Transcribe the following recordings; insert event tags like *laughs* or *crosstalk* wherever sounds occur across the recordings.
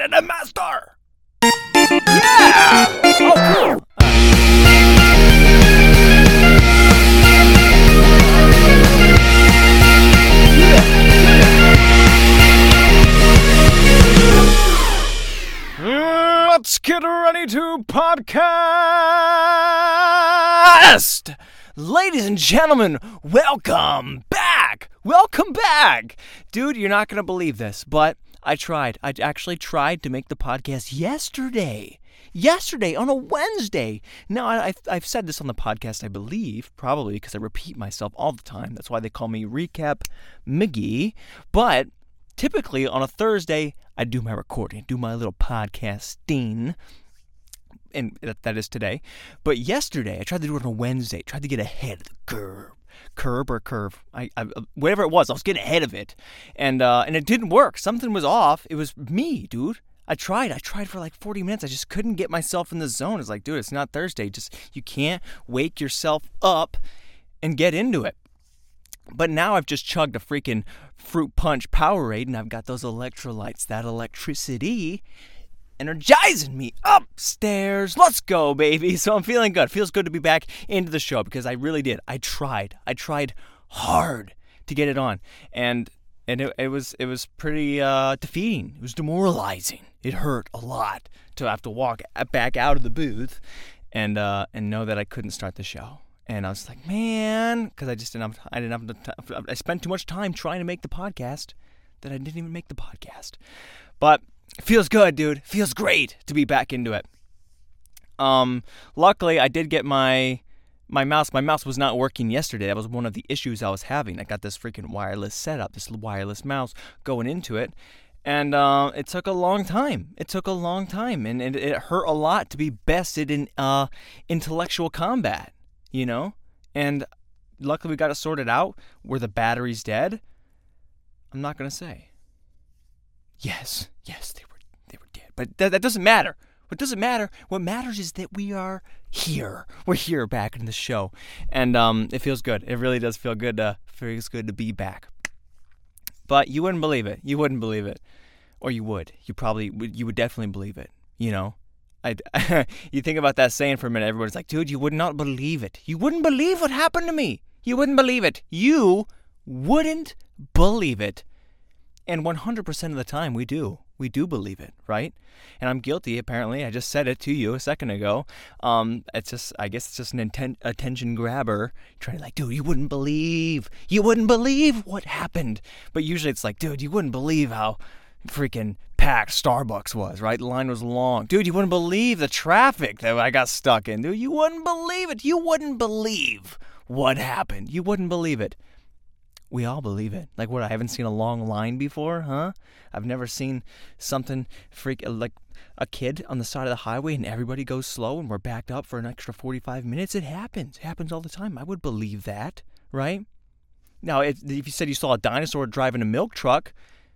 and a master. Yeah. Oh, cool. Let's get ready to podcast! Ladies and gentlemen, welcome back! Welcome back! Dude, you're not gonna believe this, but I tried. I actually tried to make the podcast yesterday. Yesterday, on a Wednesday. Now, I, I've, I've said this on the podcast, I believe, probably because I repeat myself all the time. That's why they call me Recap McGee. But typically on a Thursday, I do my recording, do my little podcasting, and that is today. But yesterday, I tried to do it on a Wednesday, tried to get ahead of the curve. Curb or curve, I, I whatever it was, I was getting ahead of it, and uh, and it didn't work. Something was off. It was me, dude. I tried. I tried for like 40 minutes. I just couldn't get myself in the zone. It's like, dude, it's not Thursday. Just you can't wake yourself up and get into it. But now I've just chugged a freaking fruit punch Powerade and I've got those electrolytes, that electricity energizing me upstairs. Let's go, baby. *laughs* So I'm feeling good. Feels good to be back into the show because I really did. I tried. I tried hard to get it on. And and it, it was it was pretty uh, defeating. It was demoralizing. It hurt a lot to have to walk back out of the booth and uh, and know that I couldn't start the show. And I was like, man, because I just didn't have, I didn't have the time. I spent too much time trying to make the podcast that I didn't even make the podcast. But feels good, dude. Feels great to be back into it. Um, luckily, I did get my my mouse. My mouse was not working yesterday. That was one of the issues I was having. I got this freaking wireless setup, this wireless mouse going into it, and uh, it took a long time. It took a long time, and, and it hurt a lot to be bested in uh, intellectual combat you know? And luckily we got it sorted out. Were the batteries dead? I'm not gonna say. Yes, yes, they were they were dead. But that, that doesn't matter. What doesn't matter, what matters is that we are here. We're here back in the show. And um it feels good. It really does feel good to feels good to be back. But you wouldn't believe it. You wouldn't believe it. Or you would. You probably would you would definitely believe it, you know? I, *laughs* you think about that saying for a minute, everyone's like, dude, you would not believe it. You wouldn't believe what happened to me. You wouldn't believe it. You wouldn't believe it. And 100% of the time, we do. We do believe it, right? And I'm guilty, apparently. I just said it to you a second ago. Um, it's just, I guess it's just an inten- attention grabber trying to, like, dude, you wouldn't believe. You wouldn't believe what happened. But usually it's like, dude, you wouldn't believe how freaking packed Starbucks was, right? The line was long. Dude, you wouldn't believe the traffic that I got stuck in. Dude, you wouldn't believe it. You wouldn't believe what happened. You wouldn't believe it. We all believe it. Like what? I haven't seen a long line before, huh? I've never seen something freak like a kid on the side of the highway and everybody goes slow and we're backed up for an extra 45 minutes. It happens. It happens all the time. I would believe that, right? Now, if you said you saw a dinosaur driving a milk truck,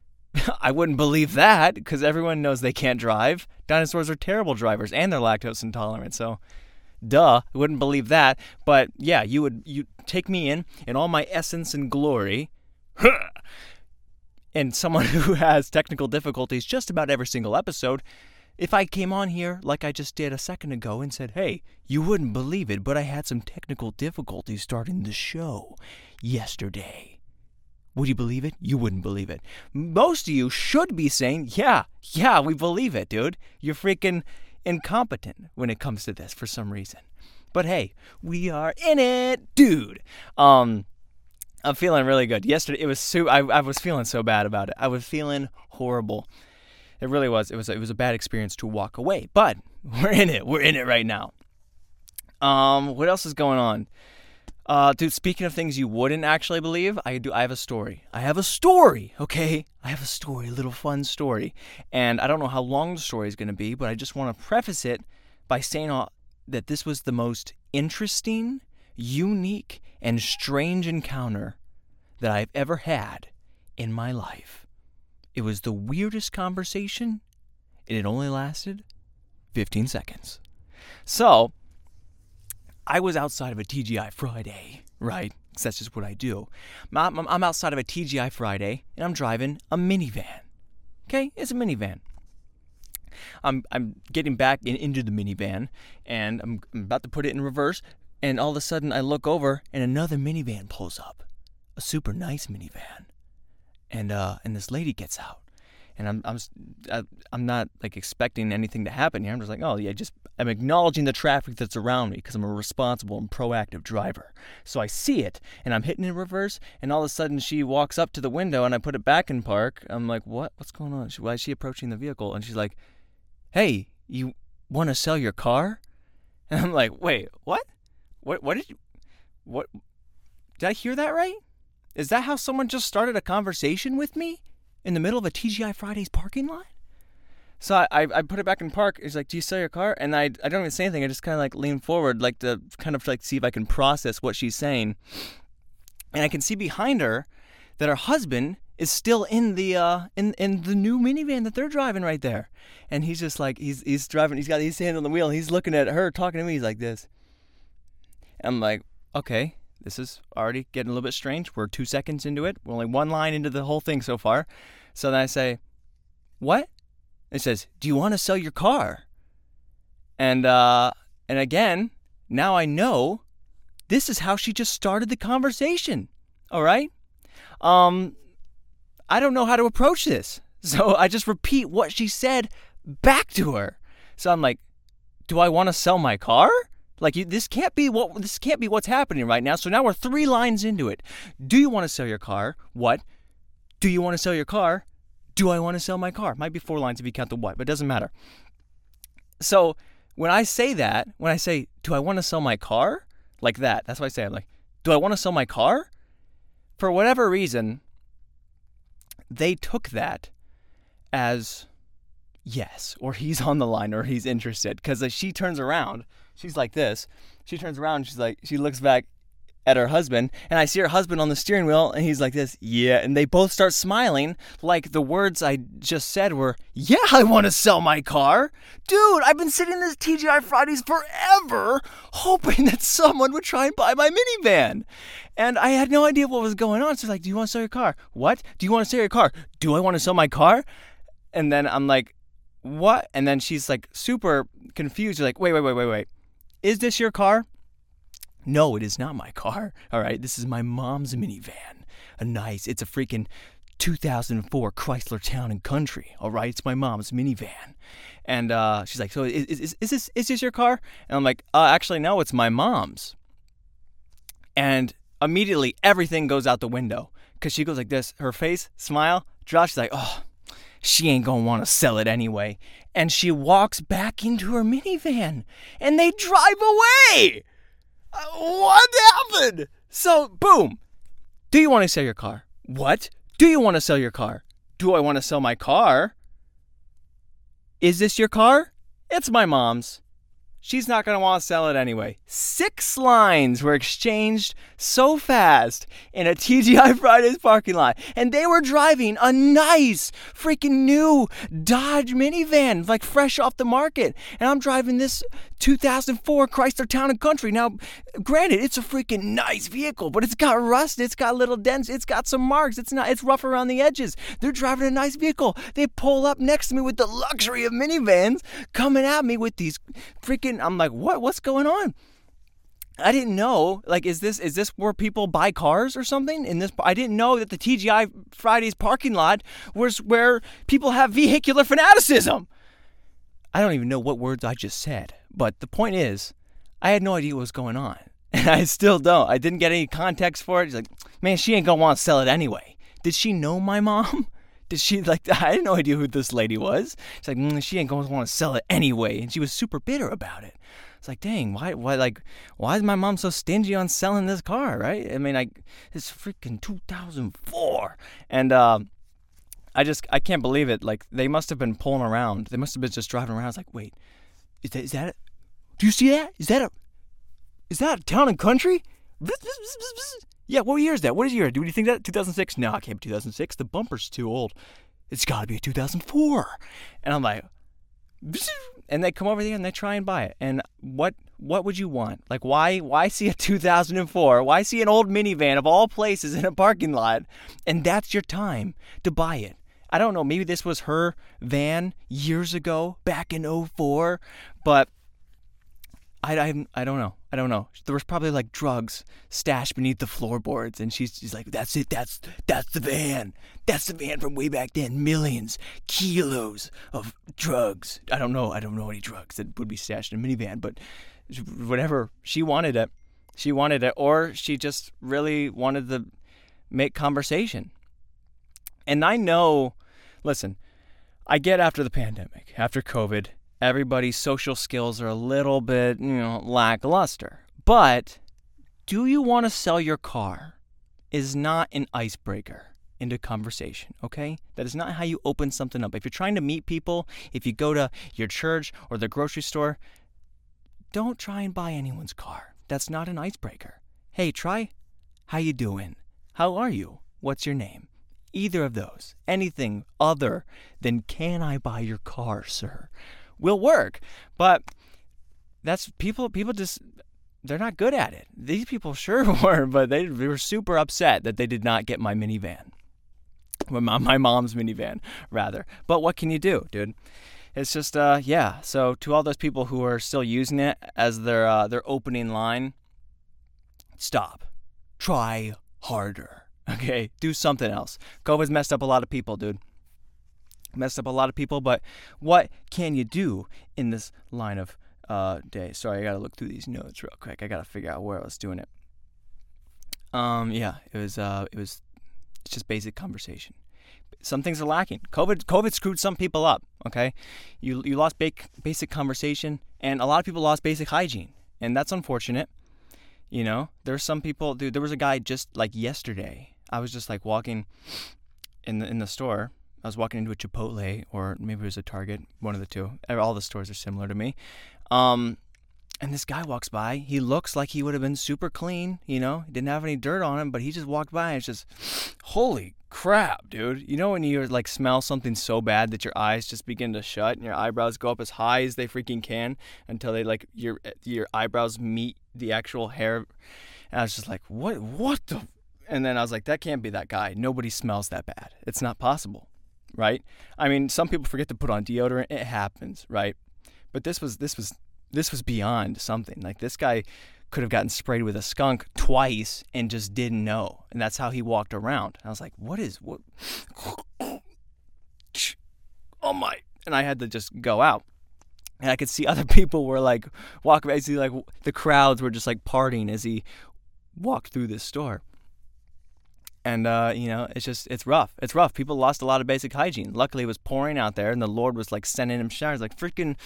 *laughs* I wouldn't believe that because everyone knows they can't drive. Dinosaurs are terrible drivers and they're lactose intolerant. So, duh, I wouldn't believe that. But yeah, you would you take me in in all my essence and glory. *laughs* and someone *laughs* who has technical difficulties just about every single episode. If I came on here like I just did a second ago and said, "Hey, you wouldn't believe it, but I had some technical difficulties starting the show yesterday." Would you believe it? You wouldn't believe it. Most of you should be saying, yeah, yeah, we believe it, dude. You're freaking incompetent when it comes to this for some reason. But hey, we are in it, dude. Um, I'm feeling really good. Yesterday, it was so I, I was feeling so bad about it. I was feeling horrible. It really was. It was it was a bad experience to walk away. But *laughs* we're in it. We're in it right now. Um, what else is going on? Uh, dude, speaking of things you wouldn't actually believe, I do. I have a story. I have a story. Okay, I have a story, a little fun story, and I don't know how long the story is going to be, but I just want to preface it by saying that this was the most interesting, unique, and strange encounter that I've ever had in my life. It was the weirdest conversation, and it only lasted 15 seconds. So, I was outside of a TGI Friday, right? Because that's just what I do. I'm, I'm outside of a TGI Friday and I'm driving a minivan. Okay, it's a minivan. I'm I'm getting back in, into the minivan, and I'm, I'm about to put it in reverse, and all of a sudden I look over, and another minivan pulls up, a super nice minivan, and uh, and this lady gets out, and I'm I'm I'm not like expecting anything to happen here. I'm just like, oh yeah, just I'm acknowledging the traffic that's around me because I'm a responsible and proactive driver. So I see it, and I'm hitting in reverse, and all of a sudden she walks up to the window, and I put it back in park. I'm like, what? What's going on? Why is she approaching the vehicle? And she's like, hey, you want to sell your car? *laughs* And I'm like, wait, what? What? What did you? What? Did I hear that right? Is that how someone just started a conversation with me? In the middle of a TGI Fridays parking lot. So I, I, put it back in park. He's like, "Do you sell your car?" And I I don't even say anything. I just kind of like lean forward, like to kind of like see if I can process what she's saying. And I can see behind her that her husband is still in the uh in in the new minivan that they're driving right there. And he's just like he's he's driving. He's got his hand on the wheel. He's looking at her, talking to me. He's like this. I'm like, okay, this is already getting a little bit strange. We're two seconds into it. We're only one line into the whole thing so far. So then I say, What? It says, Do you want to sell your car? And uh and again, now I know this is how she just started the conversation. All right? Um I don't know how to approach this. *laughs* So I just repeat what she said back to her. So I'm like, "Do I want to sell my car?" Like you, this can't be what this can't be what's happening right now. So now we're three lines into it. Do you want to sell your car? What? Do you want to sell your car? Do I want to sell my car? Might be four lines if you count the what, but it doesn't matter. So when I say that, when I say, "Do I want to sell my car?" like that, that's what I say. I'm like, "Do I want to sell my car?" For whatever reason, they took that as yes, or he's on the line, or he's interested, because she turns around she's like this. She turns around, she's like, she looks back at her husband, and I see her husband on the steering wheel, and he's like this, yeah, and they both start smiling, like the words I just said were, yeah, I want to sell my car, dude. I've been sitting in this TGI Fridays forever, hoping that someone would try and buy my minivan, and I had no idea what was going on. So like, do you want to sell your car? What? Do you want to sell your car? Do I want to sell my car? And then I'm like, what? And then she's like super confused, like, wait, wait, wait, wait, wait. Is this your car? No, it is not my car. All right, this is my mom's minivan. A nice, it's a freaking 2004 Chrysler Town and Country. All right, it's my mom's minivan. And uh, she's like, so is, is, is this is this your car? And I'm like, uh, actually, no, it's my mom's. And immediately everything goes out the window because she goes like this, her face, smile, drops. She's like, oh, she ain't gonna want to sell it anyway. And she walks back into her minivan and they drive away. Uh, what happened? So, boom. Do you want to sell your car? What? Do you want to sell your car? Do I want to sell my car? Is this your car? It's my mom's she's not going to want to sell it anyway. Six lines were exchanged so fast in a TGI *laughs* Fridays parking lot. And they were driving a nice, freaking new Dodge minivan, like fresh off the market. And I'm driving this 2004 Chrysler Town and Country. Now, granted, it's a freaking nice vehicle, but it's got rust, it's got little dents, it's got some marks, it's not, it's rough around the edges. They're driving a nice vehicle. They pull up next to me with the luxury of minivans, coming at me with these freaking. I'm like, what? What's going on? I didn't know. Like, is this is this where people buy cars or something? In this, I didn't know that the TGI Fridays parking lot was where people have vehicular fanaticism. I don't even know what words I just said, but the point is, I had no idea what was going on. *laughs* And I still don't. I didn't get any context for it. Like, man, she ain't gonna want to sell it anyway. Did she know my mom? *laughs* Did she like? *laughs* I had no idea who this lady was. She's like, mm, she ain't gonna want to sell it anyway, and she was super bitter about it. It's like, dang, why, why, like, why is my mom so stingy on selling this car, right? I mean, like, it's freaking 2004, and um, I just I can't believe it. Like they must have been pulling around. They must have been just driving around. I was like, wait, is that is that it? Do you see that? Is that a is that a town and country? *laughs* Yeah, what year is that? What is year? Do you think that 2006? No, it can't be 2006. The bumper's too old. It's got to be 2004. And I'm like, and they come over there and they try and buy it. And what what would you want? Like why why see a 2004? Why see an old minivan of all places in a parking lot? And that's your time to buy it. I don't know. Maybe this was her van years ago, back in 04, but I, I, I don't know. I don't know. There was probably like drugs stashed beneath the floorboards, and she's, she's like, "That's it. That's that's the van. That's the van from way back then. Millions, kilos of drugs. I don't know. I don't know any drugs that would be stashed in a minivan, but whatever. She wanted it. She wanted it, or she just really wanted to make conversation. And I know. Listen, I get after the pandemic, after COVID everybody's social skills are a little bit, you know, lackluster. But do you want to sell your car is not an icebreaker into conversation, okay? That is not how you open something up. If you're trying to meet people, if you go to your church or the grocery store, don't try and buy anyone's car. That's not an icebreaker. Hey, try how you doing? How are you? What's your name? Either of those. Anything other than can I buy your car, sir? Will work. But that's people people just they're not good at it. These people sure *laughs* were, but they, were super upset that they did not get my minivan. My, my mom's minivan, rather. But what can you do, dude? It's just, uh, yeah. So to all those people who are still using it as their uh, their opening line, stop. Try harder. *laughs* Okay, do something else. COVID's messed up a lot of people, dude messed up a lot of people, but what can you do in this line of uh, day? Sorry, I gotta look through these notes real quick. I gotta figure out where I was doing it. Um, yeah, it was uh, it was just basic conversation. Some things are lacking. COVID COVID screwed some people up. Okay, you you lost ba- basic conversation, and a lot of people lost basic hygiene, and that's unfortunate. You know, there's some people. Dude, there was a guy just like yesterday. I was just like walking in the in the store I was walking into a Chipotle or maybe it was a Target, one of the two. All the stores are similar to me. Um, and this guy walks by. He looks like he would have been super clean, you know. He didn't have any dirt on him, but he just walked by and it's just, holy crap, dude. You know when you like smell something so bad that your eyes just begin to shut and your eyebrows go up as high as they freaking can until they like your your eyebrows meet the actual hair. And I was just like, what what the and then I was like, that can't be that guy. Nobody smells that bad. It's not possible right? I mean, some people forget to put on deodorant. It happens, right? But this was this was this was beyond something. Like this guy could have gotten sprayed with a skunk twice and just didn't know, and that's how he walked around. I was like, "What is what?" *sniffs* Oh my! And I had to just go out. And I could see other *laughs* people were like walking. See like the crowds were just like partying as he walked through this store and uh, you know it's just it's rough. It's rough. People lost a lot of basic hygiene. Luckily it was pouring out there and the lord was like sending him showers like freaking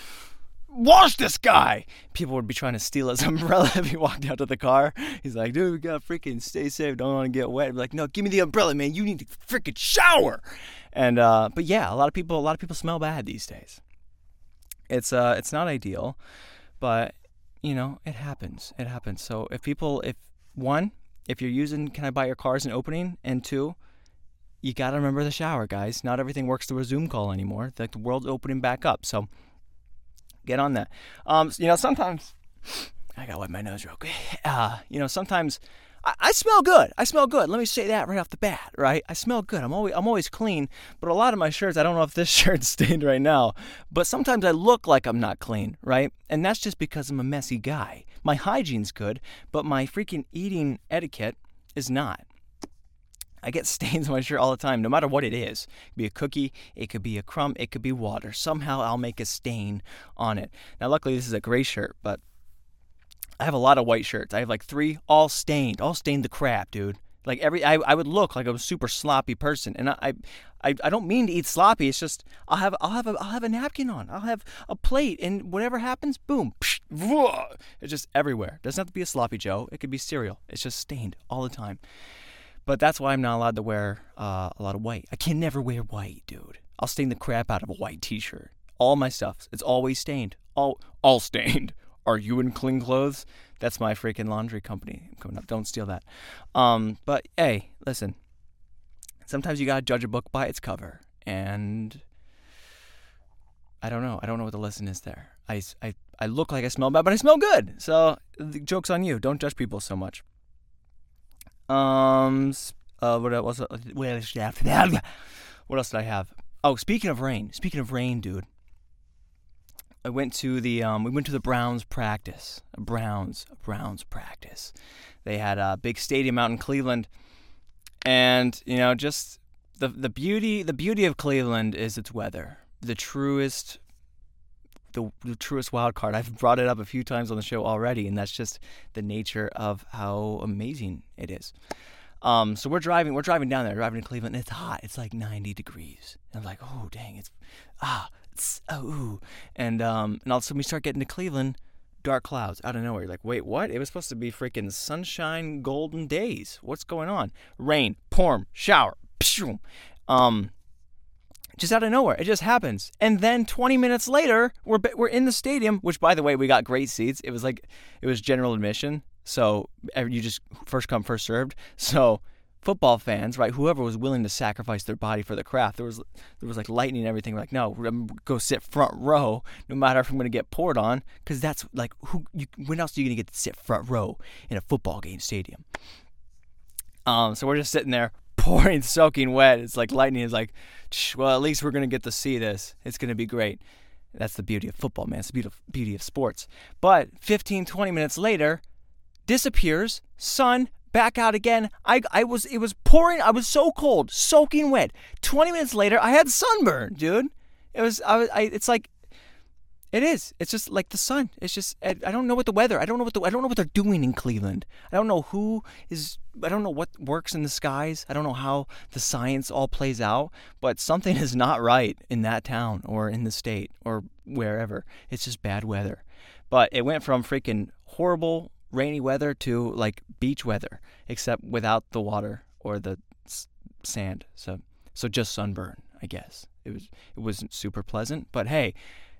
wash this guy! People would be trying to steal his *laughs* umbrella if he walked out to the car. He's like dude we gotta freaking stay safe. Don't want to get wet. Like no give me the umbrella man. You need to freaking shower! And uh, but yeah a lot of people a lot of people smell bad these days. It's uh it's not ideal but you know it happens. It happens. So if people if one if you're using Can I Buy Your Car as an opening, and two, you got to remember the shower, guys. Not everything works through a Zoom call anymore. Like the world's opening back up, so get on that. Um, you know, sometimes I got to wipe my nose real quick. Uh, you know, sometimes I, smell good. I smell good. Let me say that right off the bat, right? I smell good. I'm always I'm always clean, but a lot of my shirts, I don't know if this *laughs* shirt's stained right now, but sometimes I look like I'm not clean, right? And that's just because I'm a messy guy. My hygiene's good, but my freaking eating etiquette is not. I get *laughs* stains on my shirt all the time, no matter what it is. It could be a cookie, it could be a crumb, it could be water. Somehow I'll make a stain on it. Now, luckily, this is a gray shirt, but I have a lot of white shirts. I have like three, all stained, all stained the crap, dude. Like every, I, I would look like a super sloppy person, and I, I, I don't mean to eat sloppy. It's just I'll have, I'll have, a, I'll have a napkin on. I'll have a plate, and whatever happens, boom, psh, *laughs* it's just everywhere. It doesn't have to be a sloppy Joe. It could be cereal. It's just stained all the time. But that's why I'm not allowed to wear uh, a lot of white. I can never wear white, dude. I'll stain the crap out of a white T-shirt. All my stuff, it's always stained. All, all *laughs* stained. Are you in clean clothes? That's my freaking laundry company coming up. Don't steal that. Um, but hey, listen. Sometimes you gotta judge a book by its cover, and I don't know. I don't know what the lesson is there. I, I, I look like I smell bad, but I smell good. So the joke's on you. Don't judge people so much. Um, uh, what was *laughs* it? what else did I have? Oh, speaking of rain, speaking of rain, dude. I went to the um, we went to the Browns practice, Browns Browns practice. They had a big stadium out in Cleveland, and you know just the the beauty the beauty of Cleveland is its weather. The truest the, the truest wild card. I've brought it up a few times on the show already, and that's just the nature of how amazing it is. Um, so we're driving, we're driving down there, driving to Cleveland, and it's hot. It's like 90 degrees. And I'm like, oh dang, it's ah, oh, and um, and all of a sudden we start getting to Cleveland, dark clouds out of nowhere. You're like, wait, what? It was supposed to be freaking sunshine, golden days. What's going on? Rain, pour, shower, pshoo. um, just out of nowhere. It just happens. And then 20 minutes later, we're we're in the stadium, which by the way, we got great seats. It was like it was general admission, so you just first come first served. So football fans, right? Whoever was willing to sacrifice their body for the craft. There was there was like lightning and everything. Like, no, go sit front row, no matter if I'm gonna get poured on, because that's like who. You, when else are you gonna get to sit front row in a football game stadium? Um, so we're just sitting there, *laughs* pouring, soaking wet. It's like lightning is like, well, at least we're gonna get to see this. It's gonna be great. That's the beauty of football, man. It's the beauty of sports. But 15, 20 minutes later, disappears, sun, back out again. I, I was it was pouring. I was so cold, soaking wet. Twenty minutes later, I had sunburn, dude. It was I, was, I it's like it is. It's just like the sun. It's just I, I don't know what the weather. I don't know what the I don't know what they're doing in Cleveland. I don't know who is. I don't know what works in the skies. I don't know how the science all plays out. But something is not right in that town or in the state or wherever. It's just bad weather. But it went from freaking horrible rainy weather to like beach weather, except without the water or the s- sand. So so just sunburn, I guess. It was it wasn't super pleasant, but hey,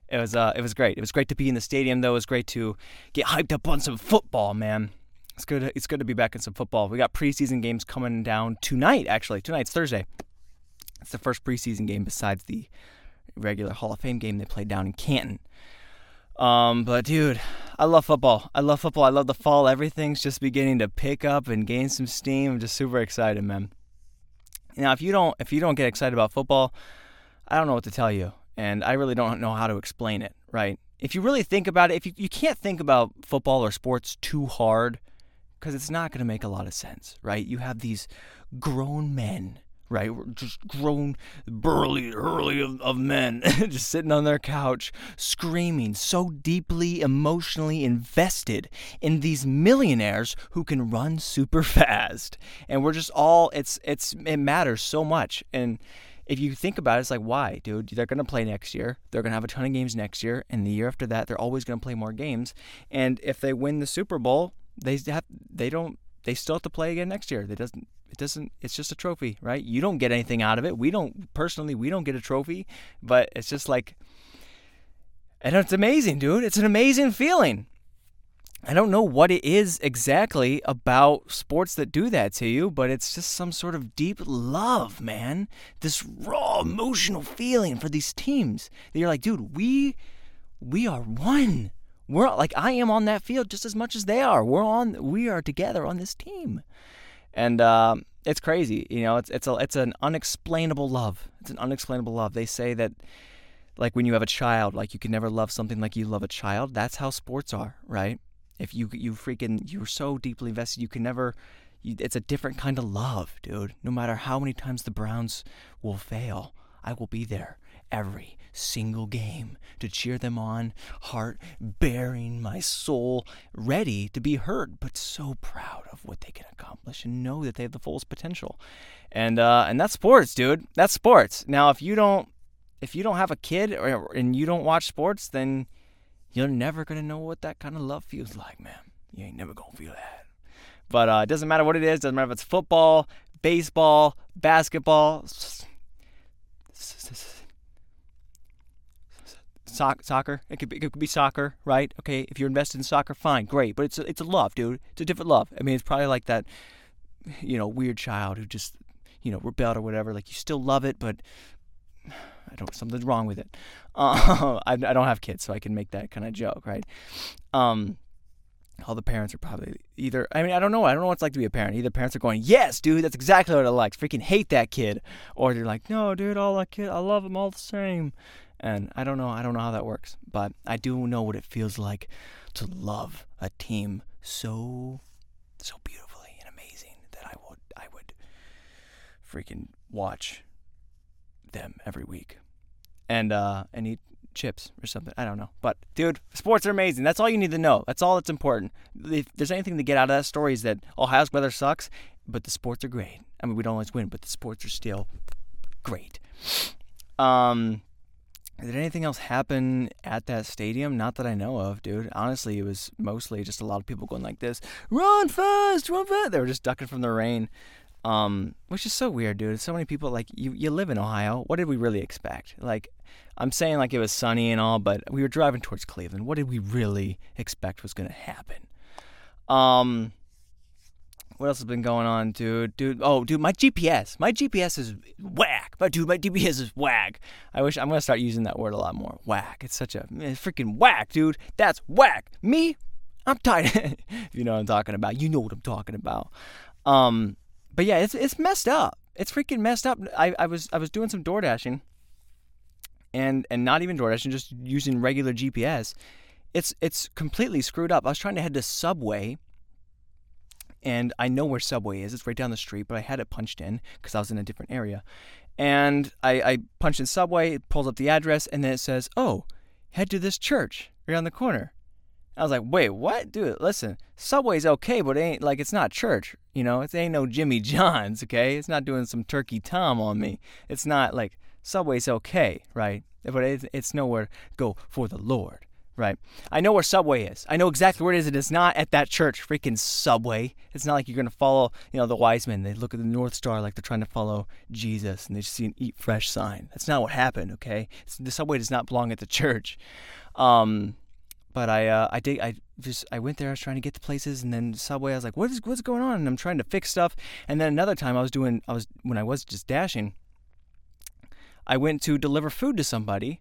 it was uh it was great. It was great to be in the stadium though. It was great to get hyped up on some football, man. It's good. It's good to be back in some football. We got preseason games coming down tonight. Actually, tonight's Thursday. It's the first preseason game besides the regular Hall of Fame game they played down in Canton. Um, but dude, I love football. I love football. I love the fall. Everything's just beginning to pick up and gain some steam. I'm just super excited, man. Now, if you don't if you don't get excited about football, I don't know what to tell you, and I really don't know how to explain it. Right? If you really think about it, if you, you can't think about football or sports too hard, because it's not going to make a lot of sense, right? You have these grown men right? We're just grown, burly, early of, of men, *laughs* just sitting on their couch, screaming, so deeply emotionally invested in these millionaires who can run super fast. And we're just all, it's, it's, it matters so much. And, if you think about it, it's like, why, dude? They're going to play next year. They're going to have a ton of games next year. And the year after that, they're always going to play more games. And if they win the Super Bowl, they have, they don't, they still have to play again next year. That doesn't it doesn't it's just a trophy right? You don't get anything out of it. We don't personally we don't get a trophy but it's just like and it's amazing dude. It's an amazing feeling. I don't know what it is exactly about sports that do that to you but it's just some sort of deep love man. This raw emotional feeling for these teams that you're like dude we we are one. We're like i am on that field just as much as they are. We're on we are together on this team and um, it's crazy. You know, it's it's a it's an unexplainable love. It's an unexplainable love. They say that like when you have a child, like you can never love something like you love a child. That's how sports are, right? If you you freaking you're so deeply invested, you can never. You, it's a different kind of love, dude. No matter how many times the Browns will fail, I will be there every single game to cheer them on, heart bearing my soul, ready to be hurt, but so proud of what they can accomplish and know that they have the fullest potential. And uh, and that's sports, dude. That's sports. Now, if you don't if you don't have a kid or, and you don't watch sports, then you're never gonna know what that kind of love feels like, man. You ain't never gonna feel that. But uh, it doesn't matter what it is. Doesn't matter if it's football, baseball, basketball soccer. It could be, it could be soccer, right? Okay, if you're invested in soccer, fine, great. But it's a, it's a love, dude. It's a different love. I mean, it's probably like that, you know, weird child who just, you know, rebelled or whatever. Like you still love it, but I don't. Something's wrong with it. Uh, *laughs* I, I don't have kids, so I can make that kind of joke, right? Um, all the parents are probably either I mean I don't know I don't know what it's like to be a parent. Either parents are going, "Yes, dude, that's exactly what I like. Freaking hate that kid," or they're like, "No, dude, all that kid, I love him all the same." And I don't know, I don't know how that works, but I do know what it feels like to love a team so so beautifully and amazing that I would I would freaking watch them every week and uh and eat chips or something. I don't know. But dude, sports are amazing. That's all you need to know. That's all that's important. If there's anything to get out of that story is that Ohio's weather sucks, but the sports are great. I mean, we don't always win, but the sports are still great. Um did anything else happen at that stadium? Not that I know of, dude. Honestly, it was mostly just a lot of people going like this, "Run fast, run fast!" They were just ducking from the rain, um, which is so weird, dude. So many people like you. You live in Ohio. What did we really expect? Like, I'm saying like it was sunny and all, but we were driving towards Cleveland. What did we really expect was going to happen? Um, what else has been going on, dude? Dude, oh, dude, my GPS. My GPS is whack. But dude, my GPS is whack. I wish I'm gonna start using that word a lot more. Whack. It's such a it's freaking whack, dude. That's whack. Me, I'm tired. *laughs* you know what I'm talking about, you know what I'm talking about. Um, but yeah, it's it's messed up. It's freaking messed up. I, I was I was doing some door dashing, and and not even door dashing, just using regular GPS. It's it's completely screwed up. I was trying to head to Subway and I know where Subway is. It's right down the street, but I had it punched in because I was in a different area. And I, I punched in Subway, it pulls up the address, and then it says, "Oh, head to this church around the corner." I was like, "Wait, what, dude? Listen, Subway's okay, but it ain't like it's not church. You know, it ain't no Jimmy *laughs* John's. Okay, it's not doing some turkey tom on me. It's not like Subway's okay, right? But it's, it's nowhere go for the Lord." Right. I know where Subway is. I know exactly where it is. And it's not at that church, freaking Subway. It's not like you're going to follow, you know, the wise men. They look at the North Star like they're trying to follow Jesus and they just see an eat fresh sign. That's not what happened, okay? It's, the Subway does not belong at the church. Um, but I, uh, I did, I just, I went there, I was trying to get to places and then Subway, I was like, what is, what's going on? And I'm trying to fix stuff. And then another time I was doing, I was, when I was just dashing, I went to deliver food to somebody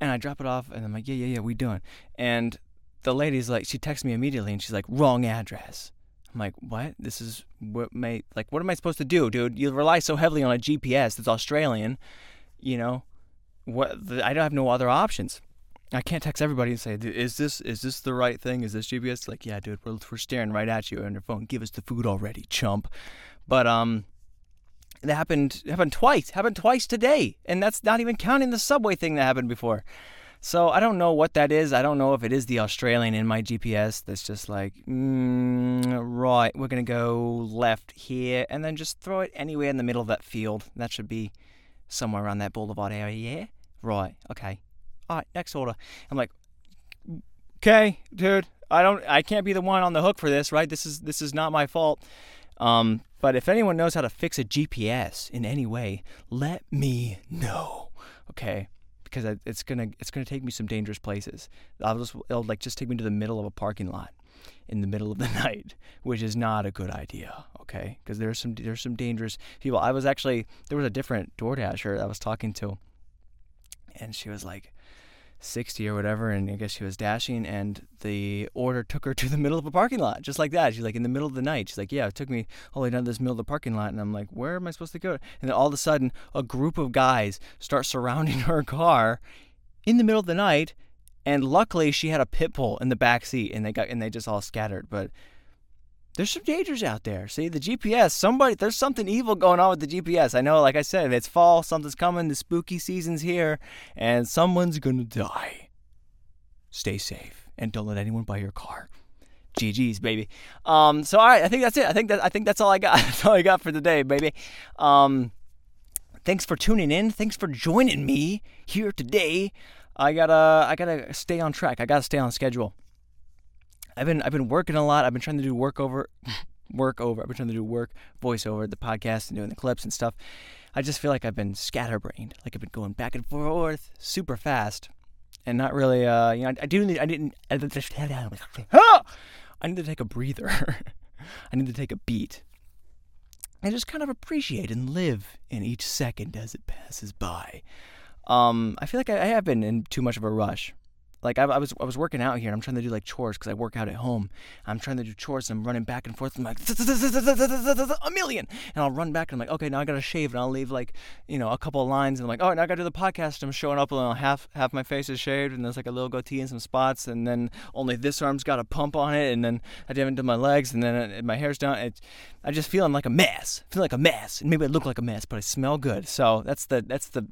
and I drop it off, and I'm like, yeah, yeah, yeah, we doing? And the lady's like, she texts me immediately, and she's like, wrong address. I'm like, what? This is what may like, what am I supposed to do, dude? You rely so heavily on a GPS that's Australian, you know. What? I don't have no other options. I can't text everybody and say, "Is this is this the right thing? Is this GPS?" Like, yeah, dude, we're, we're staring right at you on your phone. Give us the food already, chump. But um, it happened happened twice. Happened twice today, and that's not even counting the subway thing that happened before. So I don't know what that is. I don't know if it is the Australian in my GPS that's just like, mm, right, we're gonna go left here, and then just throw it anywhere in the middle of that field. That should be somewhere around that boulevard area. Yeah, right, okay. All right, next order. I'm like, okay, dude, I don't, I can't be the one on the hook for this, right? This is this is not my fault. Um, but if anyone knows how to fix a GPS in any way, let me know. Okay, because it's gonna it's gonna take me some dangerous places. I'll just it'll like just take me to the middle of a parking lot in the middle of the *laughs* night, which is not a good idea. Okay, because there's some there's some dangerous people. I was actually there was a different DoorDasher I was talking to, and she was like, 60 or whatever, and I guess she was dashing, and the order took her *laughs* to the middle of a parking lot, just like that. She's like, in the middle of the night. She's like, yeah, it took me all the way down to this middle of the parking lot, and I'm like, where am I supposed to go? And then all of a sudden, a group of guys start surrounding *laughs* her car in the middle of the night, and luckily she had a pit bull in the back seat, and they got and they just all scattered. But there's some dangers out there. See, the GPS, somebody, there's something evil going on with the GPS. I know, like I said, it's fall, something's coming, the spooky season's here, and someone's gonna die. Stay safe and don't let anyone buy your car. GG's, baby. Um, so all right, I think that's it. I think that I think that's all I got. *laughs* that's all I got for today, baby. Um, thanks for tuning in. Thanks for joining me here today. I gotta I gotta stay on track. I gotta stay on schedule. I've been I've been working a lot. I've been trying to do work over, work over. I've been trying to do work voiceover, the podcast, and doing the clips and stuff. I just feel like I've been scatterbrained. Like I've been going back and forth super fast, and not really. Uh, you know, I, I do need. I didn't. I need to take *laughs* a breather. *laughs* I need to take a beat, and just kind of appreciate and live in each second as it passes by. Um, I feel like I, I have been in too much of a rush like I, I, was I was working out here and I'm trying to do like chores because I work out at home. I'm trying to do chores and I'm running back and forth. And I'm like a million, and I'll run back and I'm like, okay, now I gotta shave and I'll leave like you know a couple of lines and I'm like, oh, now I gotta do the podcast. I'm showing up and I'll half half my face is shaved and there's like a little goatee and some spots and then only this arm's got a pump on it and then I haven't done my legs and then uh, my hair's down. It, I just feel I'm like a mess. I feel like a mess. And maybe I look like a mess, but I smell good. So that's the that's the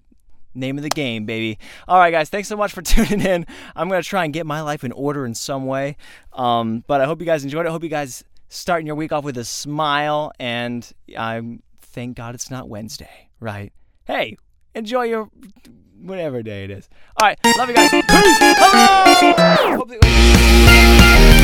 name of the game, baby. All right, guys, thanks so much for *laughs* tuning in. I'm going to try and get my life in order in some way. Um, but I hope you guys enjoyed it. I hope you guys starting your week off with a smile. And I'm thank God it's not Wednesday, right? Hey, enjoy your whatever day it is. All right, love you guys. Peace.